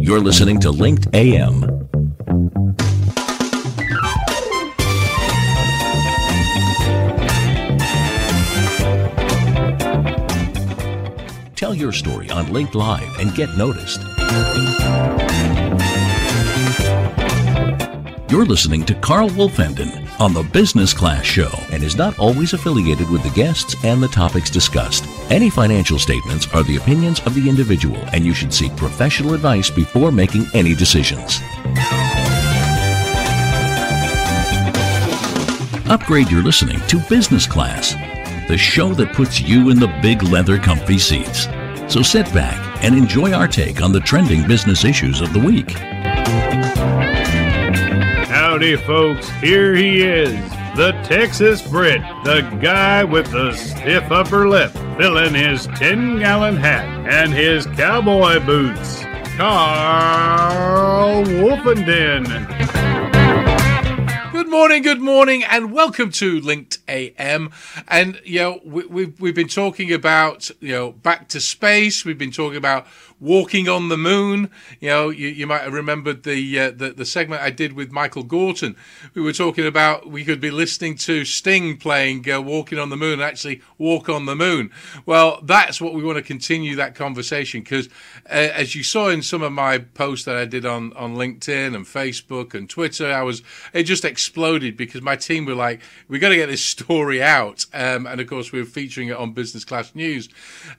You're listening to Linked AM. Tell your story on Linked Live and get noticed. You're listening to Carl Wolfenden on the Business Class Show and is not always affiliated with the guests and the topics discussed. Any financial statements are the opinions of the individual, and you should seek professional advice before making any decisions. Upgrade your listening to Business Class, the show that puts you in the big leather comfy seats. So sit back and enjoy our take on the trending business issues of the week. Howdy, folks. Here he is, the Texas Brit, the guy with the stiff upper lip, filling his 10 gallon hat and his cowboy boots. Carl Wolfenden. Good morning, good morning, and welcome to Linked AM. And you know, we, we've we've been talking about you know back to space. We've been talking about walking on the moon. You know, you, you might have remembered the, uh, the the segment I did with Michael Gorton. We were talking about we could be listening to Sting playing uh, "Walking on the Moon" actually walk on the moon. Well, that's what we want to continue that conversation because, uh, as you saw in some of my posts that I did on on LinkedIn and Facebook and Twitter, I was it just exploded because my team were like, "We got to get this story out," um, and of course we were featuring it on Business Class News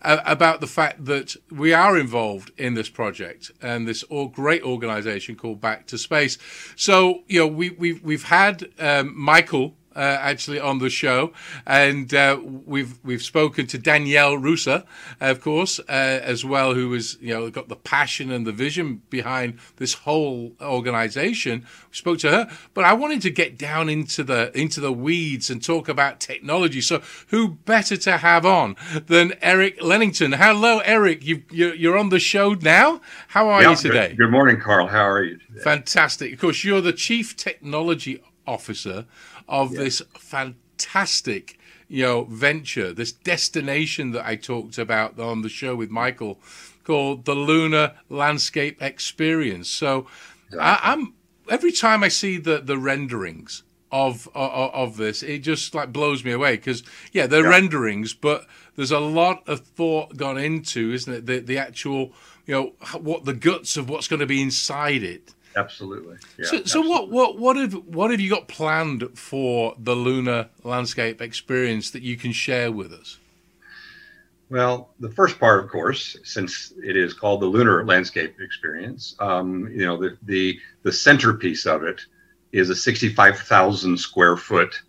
uh, about the fact that we are involved involved in this project and this great organization called Back to Space. So, you know, we, we've, we've had um, Michael uh, actually on the show, and uh, we've we've spoken to Danielle Rusa, of course, uh, as well, who was you know got the passion and the vision behind this whole organisation. We spoke to her, but I wanted to get down into the into the weeds and talk about technology. So who better to have on than Eric Lennington? Hello, Eric. You you're on the show now. How are yeah, you today? Good, good morning, Carl. How are you? Today? Fantastic. Of course, you're the chief technology officer of yes. this fantastic you know venture this destination that i talked about on the show with michael called the lunar landscape experience so I, am every time i see the the renderings of of, of this it just like blows me away because yeah they're yeah. renderings but there's a lot of thought gone into isn't it the the actual you know what the guts of what's going to be inside it Absolutely. Yeah, so, so what, what, what have, what have you got planned for the lunar landscape experience that you can share with us? Well, the first part, of course, since it is called the lunar landscape experience, um, you know, the, the, the centerpiece of it is a 65,000 square foot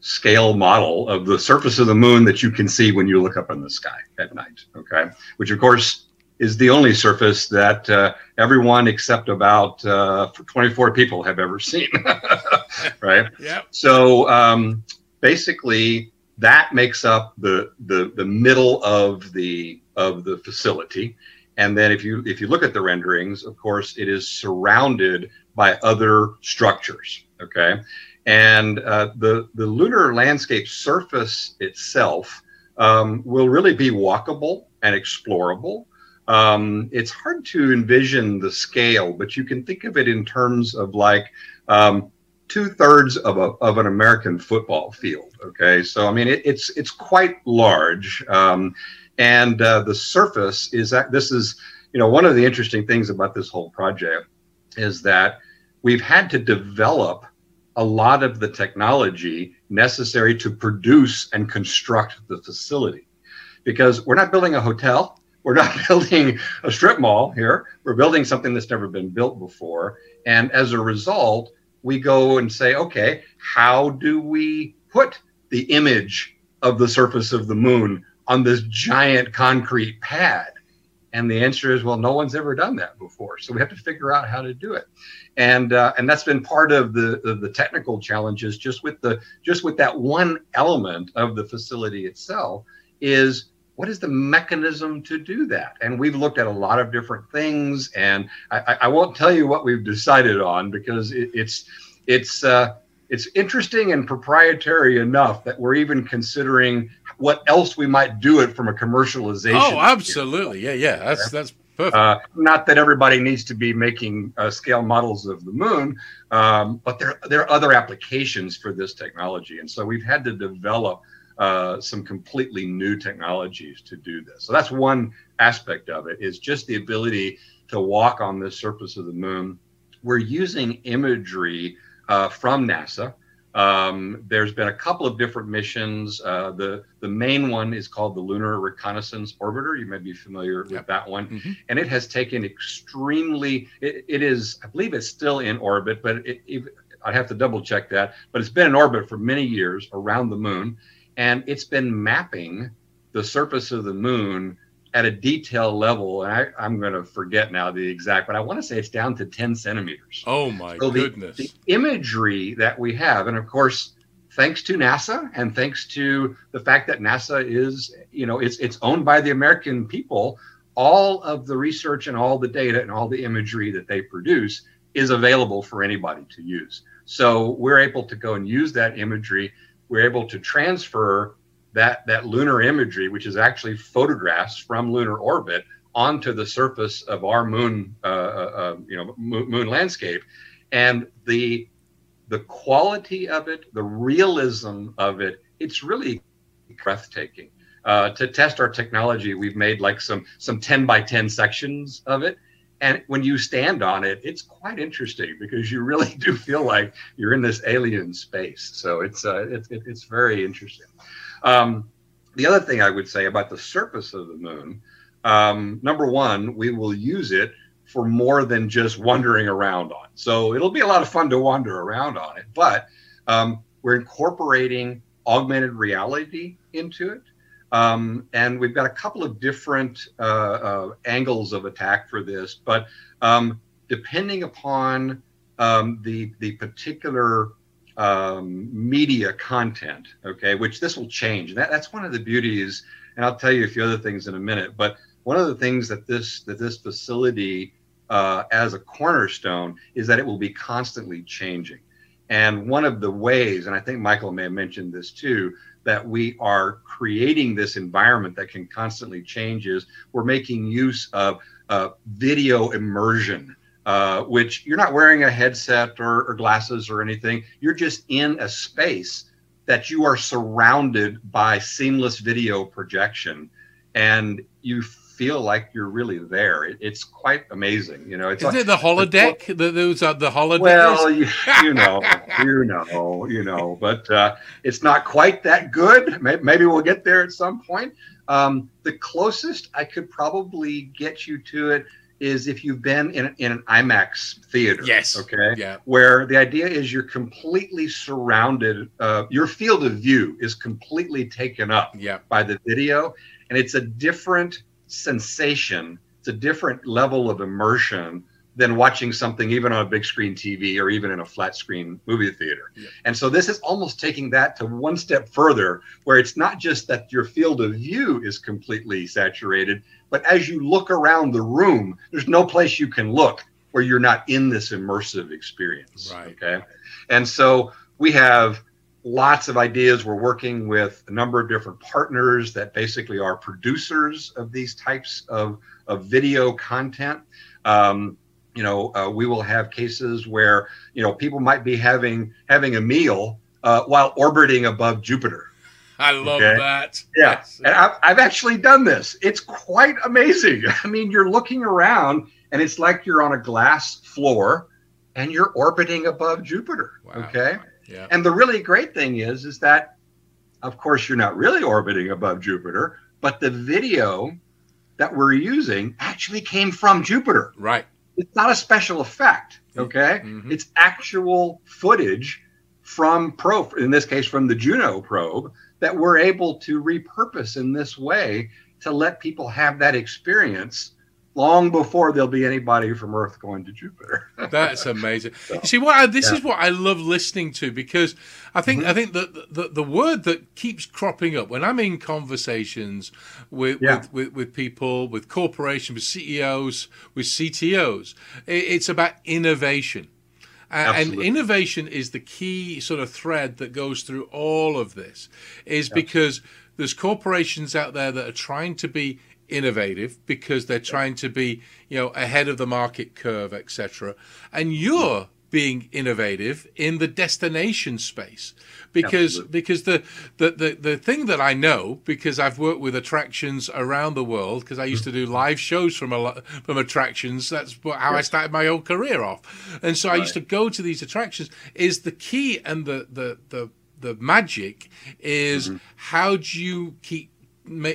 scale model of the surface of the moon that you can see when you look up in the sky at night. Okay. Which, of course, is the only surface that uh, everyone except about uh, 24 people have ever seen. right? Yeah. So um, basically, that makes up the, the the middle of the of the facility. And then if you if you look at the renderings, of course, it is surrounded by other structures. Okay. And uh, the the lunar landscape surface itself um, will really be walkable and explorable um, it's hard to envision the scale, but you can think of it in terms of like um, two thirds of of an American football field. Okay, so I mean it, it's it's quite large, um, and uh, the surface is that this is you know one of the interesting things about this whole project is that we've had to develop a lot of the technology necessary to produce and construct the facility because we're not building a hotel we're not building a strip mall here. We're building something that's never been built before. And as a result, we go and say, okay, how do we put the image of the surface of the moon on this giant concrete pad? And the answer is, well, no one's ever done that before. So we have to figure out how to do it. And uh, and that's been part of the, the the technical challenges just with the just with that one element of the facility itself is what is the mechanism to do that? And we've looked at a lot of different things, and I, I won't tell you what we've decided on because it, it's it's uh, it's interesting and proprietary enough that we're even considering what else we might do it from a commercialization. Oh, absolutely, yeah, yeah. That's that's perfect. Uh, not that everybody needs to be making uh, scale models of the moon, um, but there there are other applications for this technology, and so we've had to develop uh, some completely new technologies to do this. So that's one aspect of it is just the ability to walk on the surface of the moon. We're using imagery uh, from NASA. Um, there's been a couple of different missions. Uh, the the main one is called the Lunar Reconnaissance Orbiter. You may be familiar yep. with that one, mm-hmm. and it has taken extremely. It, it is, I believe, it's still in orbit, but it, it, I have to double check that. But it's been in orbit for many years around the moon, and it's been mapping the surface of the moon at a detail level. And I, am going to forget now the exact, but I want to say it's down to 10 centimeters. Oh my so goodness! The, the imagery that we have, and of course, thanks to NASA and thanks to the fact that NASA is, you know, it's it's owned by the American people. All of the research and all the data and all the imagery that they produce is available for anybody to use. So we're able to go and use that imagery we're able to transfer that that lunar imagery, which is actually photographs from lunar orbit, onto the surface of our moon, uh, uh, uh you know, moon, moon, landscape, and the the quality of it, the realism of it, it's really breathtaking. Uh, to test our technology, we've made like some some 10 by 10 sections of it, and when you stand on it it's quite interesting because you really do feel like you're in this alien space. So it's uh, it, it, it's very interesting. Um, the other thing i would say about the surface of the moon um, number one we will use it for more than just wandering around on. So it'll be a lot of fun to wander around on it but um, we're incorporating augmented reality into it um, and we've got a couple of different uh, uh, angles of attack for this, but um, depending upon um, the the particular um, media content, okay, which this will change. That, that's one of the beauties, and I'll tell you a few other things in a minute. But one of the things that this that this facility uh, as a cornerstone is that it will be constantly changing. And one of the ways, and I think Michael may have mentioned this too, that we are creating this environment that can constantly change is we're making use of uh, video immersion. Uh, which you're not wearing a headset or, or glasses or anything. You're just in a space that you are surrounded by seamless video projection, and you feel like you're really there. It, it's quite amazing. You know, it's Isn't like, it the holodeck? The, the, those are the holodeck. Well, you, you, know, you know, you know, but uh, it's not quite that good. Maybe, maybe we'll get there at some point. Um, the closest I could probably get you to it is if you've been in, in an IMAX theater. Yes. Okay. Yeah. Where the idea is you're completely surrounded. Uh, your field of view is completely taken up yeah. by the video, and it's a different sensation. It's a different level of immersion than watching something even on a big screen TV or even in a flat screen movie theater. Yeah. And so this is almost taking that to one step further, where it's not just that your field of view is completely saturated, but as you look around the room, there's no place you can look where you're not in this immersive experience. Right. Okay. And so we have lots of ideas. We're working with a number of different partners that basically are producers of these types of, of video content. Um, you know, uh, we will have cases where you know people might be having having a meal uh, while orbiting above Jupiter. I love okay? that. Yeah, yes. and I've, I've actually done this. It's quite amazing. I mean, you're looking around, and it's like you're on a glass floor, and you're orbiting above Jupiter. Wow. Okay. Yeah. And the really great thing is, is that, of course, you're not really orbiting above Jupiter, but the video that we're using actually came from Jupiter. Right. It's not a special effect. Okay. Mm-hmm. It's actual footage from probe, in this case, from the Juno probe that we're able to repurpose in this way to let people have that experience long before there'll be anybody from Earth going to Jupiter. That's amazing. so, you see, what I, this yeah. is what I love listening to because I think mm-hmm. I think that the, the word that keeps cropping up when I'm in conversations with yeah. with, with, with, people, with corporations, with CEOs, with CTOs, it's about innovation. and innovation is the key sort of thread that goes through all of this is yeah. because there's corporations out there that are trying to be innovative because they're trying to be, you know, ahead of the market curve, etc. And you're being innovative in the destination space because Absolutely. because the, the the the thing that I know because I've worked with attractions around the world because I used to do live shows from a from attractions that's how yes. I started my own career off and so right. I used to go to these attractions is the key and the the the the magic is mm-hmm. how do you keep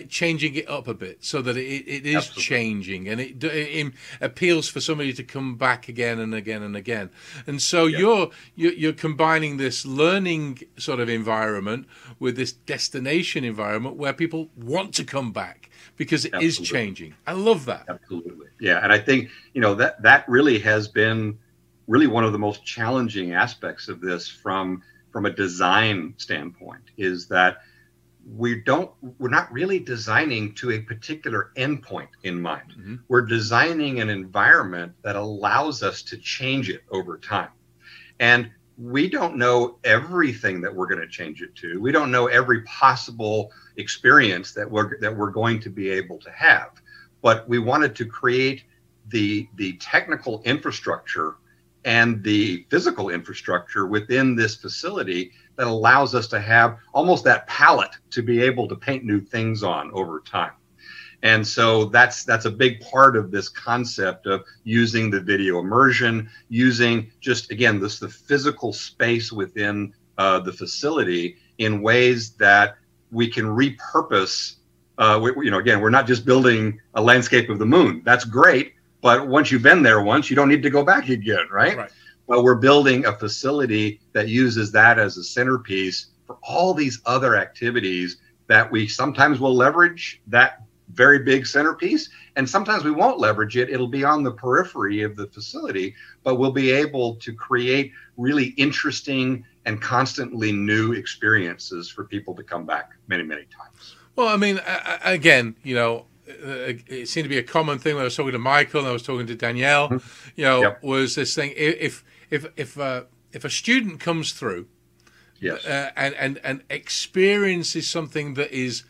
changing it up a bit so that it, it is Absolutely. changing and it, it, appeals for somebody to come back again and again and again. And so yeah. you're, you're, you're combining this learning sort of environment with this destination environment where people want to come back because it Absolutely. is changing. I love that. Absolutely. Yeah, and I think you know that that really has been really one of the most challenging aspects of this from from a design standpoint is that we don't we're not really designing to a particular endpoint in mind. Mm-hmm. we're designing an environment that allows us to change it over time. And we don't know everything that we're going to change it to. We don't know every possible experience that we're that we're going to be able to have. But we wanted to create the the technical infrastructure and the physical infrastructure within this facility that allows us to have almost that palette to be able to paint new things on over time. And so that's that's a big part of this concept of using the video immersion, using just again this the physical space within uh, the facility in ways that we can repurpose. Uh, we, you know, again, we're not just building a landscape of the moon. That's great, but once you've been there once, you don't need to go back again, right? right. But we're building a facility that uses that as a centerpiece for all these other activities that we sometimes will leverage that very big centerpiece and sometimes we won't leverage it it'll be on the periphery of the facility but we'll be able to create really interesting and constantly new experiences for people to come back many many times well i mean again you know it seemed to be a common thing when I was talking to Michael and I was talking to Danielle, mm-hmm. you know, yep. was this thing if if if uh, if a student comes through, yes, uh, and and and experiences something that is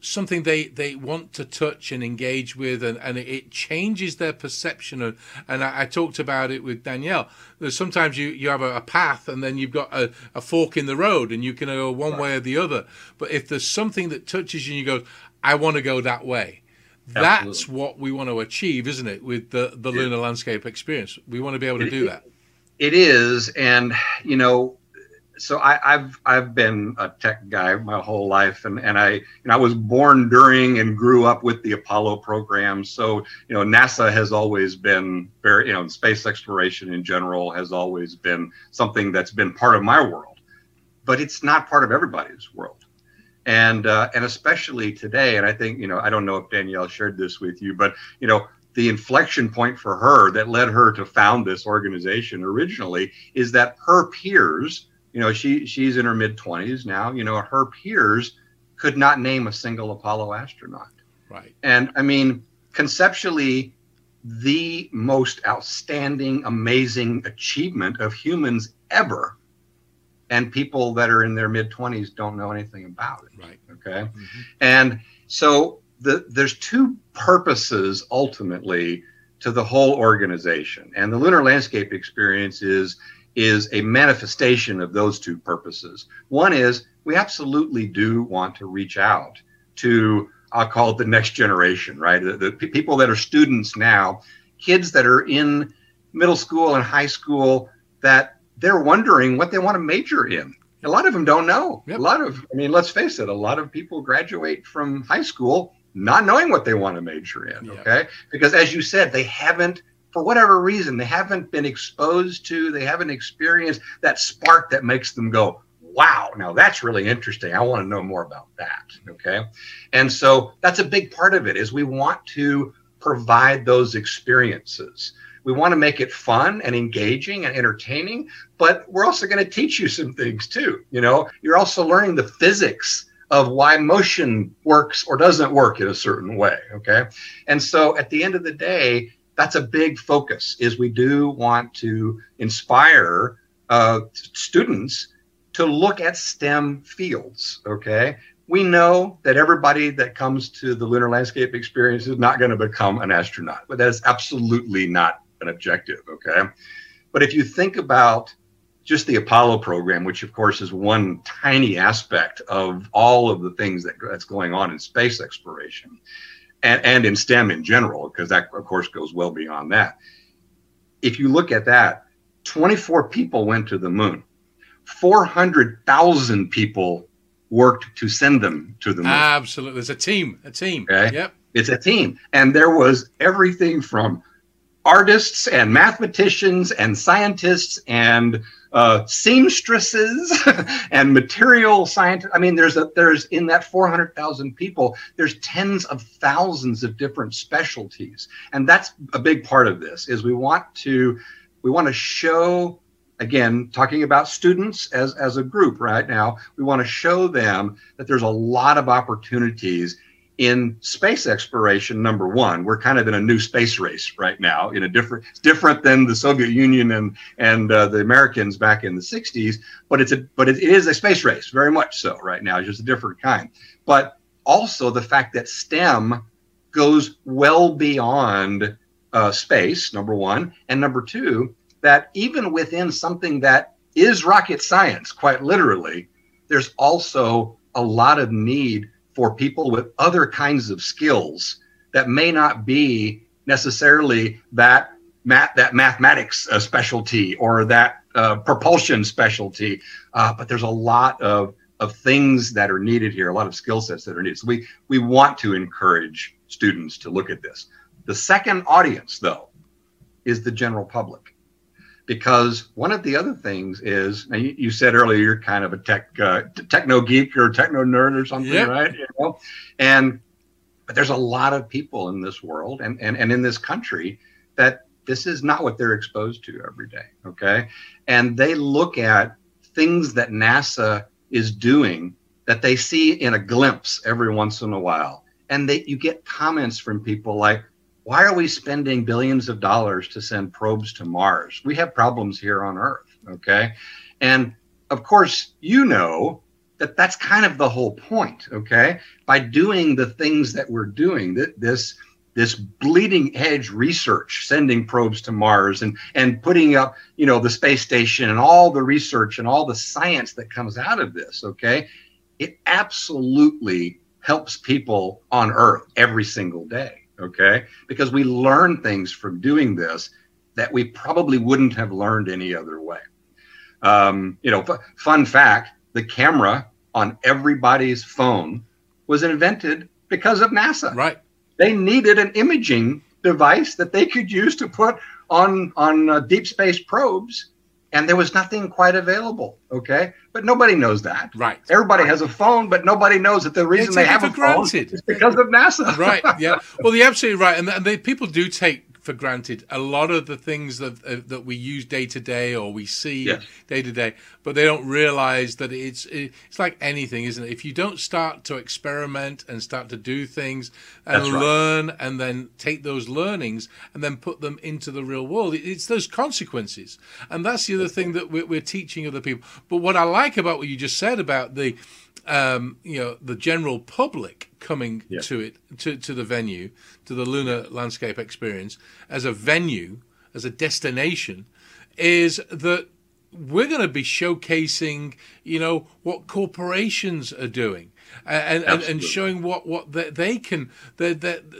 something they, they want to touch and engage with and, and it changes their perception of, and I, I talked about it with Danielle There's sometimes you, you have a, a, path and then you've got a, a, fork in the road and you can go one right. way or the other but if there's something that touches you and you go I want to go that way Absolutely. That's what we want to achieve, isn't it? With the, the yeah. lunar landscape experience, we want to be able to do that. It is, and you know, so I, have I've been a tech guy my whole life, and and I know, I was born during and grew up with the Apollo program. So you know, NASA has always been very you know, space exploration in general has always been something that's been part of my world, but it's not part of everybody's world and uh, and especially today. And I think you know I don't know if Danielle shared this with you, but you know the inflection point for her that led her to found this organization originally is that her peers, you know, she she's in her mid twenties now, you know, her peers could not name a single Apollo astronaut. Right. And I mean, conceptually, the most outstanding, amazing achievement of humans ever and people that are in their mid 20s don't know anything about it. Right. Okay. Mm-hmm. And so the, there's two purposes ultimately to the whole organization, and the lunar landscape experience is is a manifestation of those two purposes. One is we absolutely do want to reach out to I'll call it the next generation, right? The, the people that are students now, kids that are in middle school and high school that they're wondering what they want to major in. A lot of them don't know. Yep. A lot of, I mean, let's face it, a lot of people graduate from high school not knowing what they want to major in. Yep. Okay. Because as you said, they haven't, for whatever reason, they haven't been exposed to, they haven't experienced that spark that makes them go, wow, now that's really interesting. I want to know more about that. Okay. And so that's a big part of it is we want to provide those experiences. We want to make it fun and engaging and entertaining, but we're also going to teach you some things too. You know, you're also learning the physics of why motion works or doesn't work in a certain way. Okay. And so at the end of the day, that's a big focus is we do want to inspire uh, students to look at STEM fields. Okay. we know that everybody that comes to the lunar landscape experience is not going to become an astronaut, but that is absolutely not an objective. Okay. But if you think about just the Apollo program, which of course is one tiny aspect of all of the things that, that's going on in space exploration and, and in STEM in general, because that of course goes well beyond that. If you look at that, 24 people went to the moon. 400,000 people worked to send them to the moon. Absolutely. There's a team, a team. Okay? Yep. It's a team. And there was everything from artists and mathematicians and scientists and uh, seamstresses and material scientists. I mean, there's a there's in that 400,000 people, there's tens of thousands of different specialties, and that's a big part of this. Is we want to we want to show again talking about students as as a group right now we want to show them that there's a lot of opportunities in space exploration number one we're kind of in a new space race right now in a different different than the soviet union and and uh, the americans back in the 60s but it's a but it is a space race very much so right now it's just a different kind. But also the fact that stem goes well beyond uh, space number one and number two that even within something that is rocket science, quite literally, there's also a lot of need for people with other kinds of skills that may not be necessarily that math, that mathematics uh, specialty or that uh, propulsion specialty, uh, but there's a lot of of things that are needed here, a lot of skill sets that are needed. So we we want to encourage students to look at this. The second audience, though, is the general public because one of the other things is you, you, said earlier you're kind of a tech uh, techno geek or techno nerd or something yep. right? You know? And but there's a lot of people in this world and, and and in this country that this is not what they're exposed to every day okay? And they look at things that nasa is doing that they see in a glimpse every once in a while. And that you get comments from people like why are we spending billions of dollars to send probes to Mars? We have problems here on Earth. Okay. And of course, you know that that's kind of the whole point. Okay. By doing the things that we're doing, that this, this bleeding edge research, sending probes to Mars and, and putting up, you know, the space station and all the research and all the science that comes out of this. Okay. It absolutely helps people on Earth every single day okay? Because we learn things from doing this that we probably wouldn't have learned any other way. Um, you know, f- fun fact the camera on everybody's phone was invented because of NASA. Right. They needed an imaging device that they could use to put on on uh, deep space probes and there was nothing quite available. Okay, but nobody knows that. Right. Everybody has a phone, but nobody knows that the reason they, they have a granted. phone is because of NASA. right. Yeah. Well, you're absolutely right, and, and they, people do take for granted. A lot of the things that uh, that we use day to day or we see day to day, but they don't realize that it's it's like anything, isn't it? If you don't start to experiment and start to do things and learn and then take those learnings and then put them into the real world, it's those consequences, and that's the other thing that we're, we're teaching other people. But what I like about what you just said about the um, you know the general public coming yeah. to it to, to the venue to the lunar landscape experience as a venue as a destination is that we're going to be showcasing you know what corporations are doing and and, and showing what what they, they can they,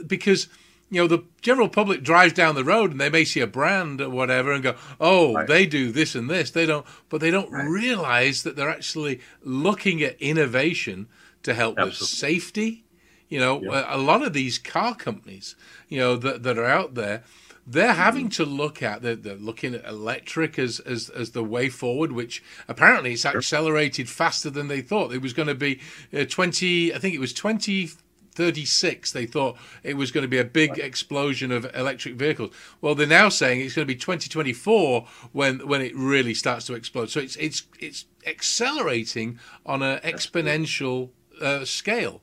because you know, the general public drives down the road and they may see a brand or whatever and go, "Oh, right. they do this and this." They don't, but they don't right. realize that they're actually looking at innovation to help Absolutely. with safety. You know, a lot of these car companies, you know, that that are out there, they're mm-hmm. having to look at they're, they're, looking at electric as, as as the way forward which apparently it's accelerated faster than they thought it was going to be uh, 20 i think it was 20 36, they thought it was going to be a big explosion of electric vehicles. Well, they're now saying it's going to be 2024 when when it really starts to explode. So it's it's it's accelerating on an exponential uh, scale,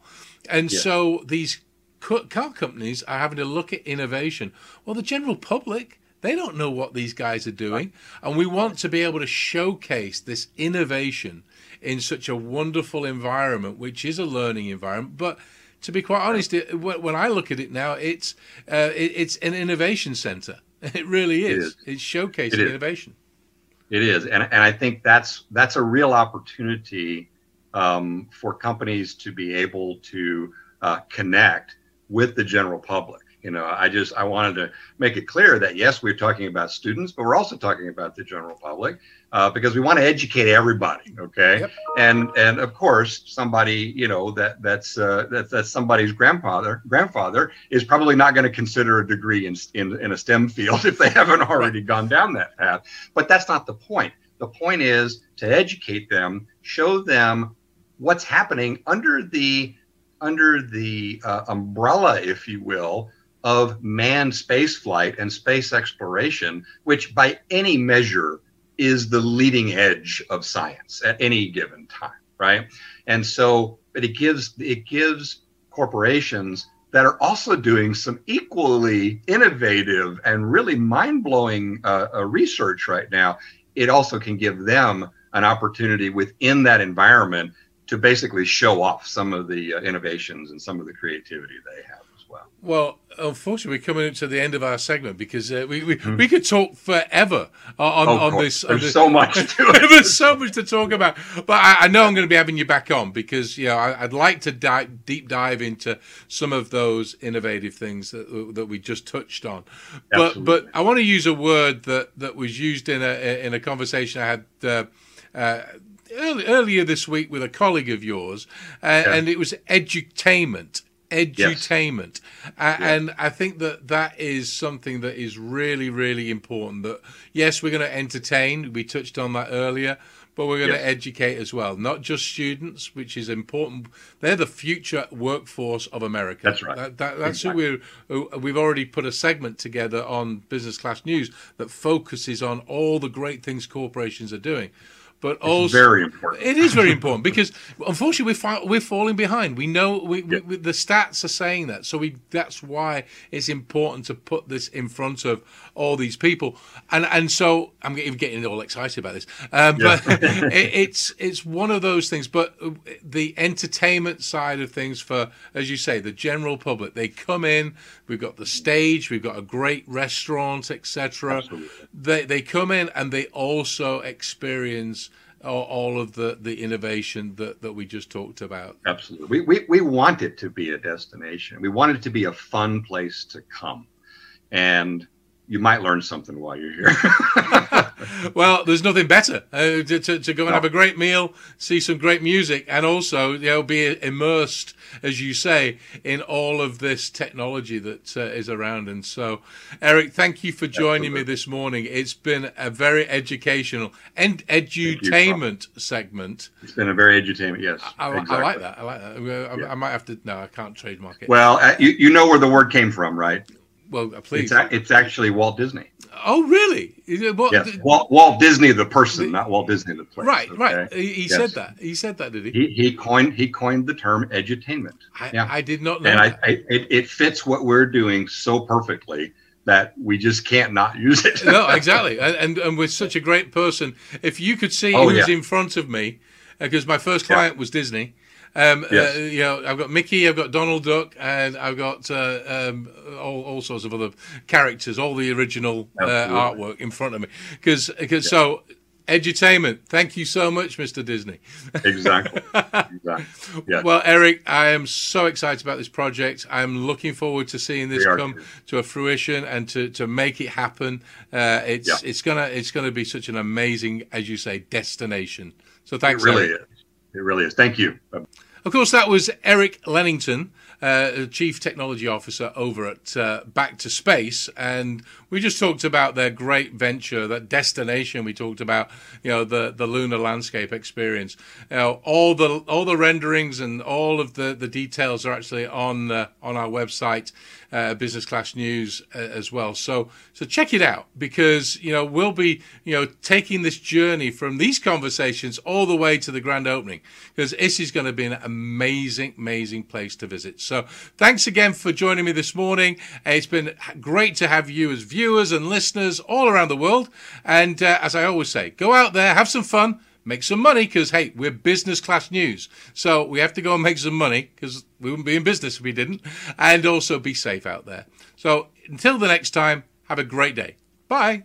and yeah. so these car companies are having to look at innovation. Well, the general public They don't know what these guys are doing. And we want to be able to showcase this innovation in such a wonderful environment, which is a learning environment. But to be quite honest, it, when I look at it now, it's uh, it, it's an innovation center. It really is. It is. It's showcasing it is. innovation. It is, and and I think that's that's a real opportunity um, for companies to be able to uh, connect with the general public. You know, I just I wanted to make it clear that yes, we're talking about students, but we're also talking about the general public uh, because we want to educate everybody. Okay, yep. and and of course, somebody you know that that's uh, that, that's somebody's grandfather grandfather is probably not going to consider a degree in, in in a STEM field if they haven't already gone down that path. But that's not the point. The point is to educate them, show them what's happening under the under the uh, umbrella, if you will, of manned space flight and space exploration, which by any measure is the leading edge of science at any given time, right? And so, but it gives it gives corporations that are also doing some equally innovative and really mind-blowing uh, uh, research right now. It also can give them an opportunity within that environment to basically show off some of the uh, innovations and some of the creativity they have well. Well, unfortunately, we're coming up to the end of our segment because uh, we, we, mm. we could talk forever on, oh, on this. There's on this. so much to it. There's so much to talk about. But I, I, know I'm going to be having you back on because you know I, would like to dive, deep dive into some of those innovative things that, that we just touched on. But Absolutely. but I want to use a word that, that was used in a in a conversation I had. Uh, uh, early, earlier this week with a colleague of yours, uh, yeah. and it was edutainment. Edutainment, yes. Uh, yeah. and I think that that is something that is really, really important. That yes, we're going to entertain. We touched on that earlier, but we're going yes. to educate as well, not just students, which is important. They're the future workforce of America. That's right. That, that, that's exactly. who we're. We've already put a segment together on Business Class News that focuses on all the great things corporations are doing but it's also very important. It is very important because unfortunately we're fa- we're falling behind. We know we, yeah. we, the stats are saying that, so we that's why it's important to put this in front of all these people. And and so I'm getting, getting all excited about this, um, yeah. but it, it's it's one of those things. But the entertainment side of things for, as you say, the general public, they come in. We've got the stage, we've got a great restaurant, etc. They they come in and they also experience all of the, the innovation that, that we just talked about. Absolutely. We, we, we want it to be a destination. We want it to be a fun place to come. And you might learn something while you're here. well, there's nothing better uh, to, to, to, go and no. have a great meal, see some great music, and also you know be immersed, as you say, in all of this technology that uh, is around. And so, Eric, thank you for joining Absolutely. me this morning. It's been a very educational and edutainment segment. It's been a very edutainment, yes. I, exactly. I like that. I like that. I, yeah. I, might have to. No, I can't trademark it. Well, uh, you you know where the word came from, right? Well, uh, please. It's, a, it's actually Walt Disney. Oh, really? Yes. Walt, Walt Disney, the person, the, not Walt Disney, the place. Right, okay? right. He, he yes. said that. He said that, did he? He, he coined he coined the term edutainment. I, yeah. I did not know. And I, I, it, it fits what we're doing so perfectly that we just can't not use it. no, exactly. And, and, and with such a great person, if you could see oh, who's yeah. in front of me, because uh, my first client yeah. was Disney. Um, yes. uh, you know, I've got Mickey, I've got Donald Duck, and I've got uh, um, all, all, sorts of other characters, all the original uh, artwork in front of me. Because yeah. so edutainment. Thank you so much, Mr. Disney. Exactly. exactly. Yeah. Well, Eric, I am so excited about this project. I'm looking forward to seeing this come too. to a fruition and to, to make it happen. Uh, it's yeah. it's gonna it's gonna be such an amazing, as you say, destination. So thanks. It really Eric. is. It really is. Thank you. Of course, that was Eric Lennington, uh, Chief Technology Officer over at uh, Back to Space, and we just talked about their great venture, that destination. We talked about, you know, the, the lunar landscape experience. Know, all the all the renderings and all of the, the details are actually on uh, on our website uh, Business Class News uh, as well. So so check it out because you know we'll be you know taking this journey from these conversations all the way to the grand opening because this is going to be an amazing amazing place to visit. So So thanks again for joining me this morning. It's been great to have you as viewers and listeners all around the world. And uh, as I always say, go out there, have some fun, make some money because, hey, we're business class news. So we have to go and make some money because we wouldn't be in business if we didn't. And also be safe out there. So until the next time, have a great day. Bye.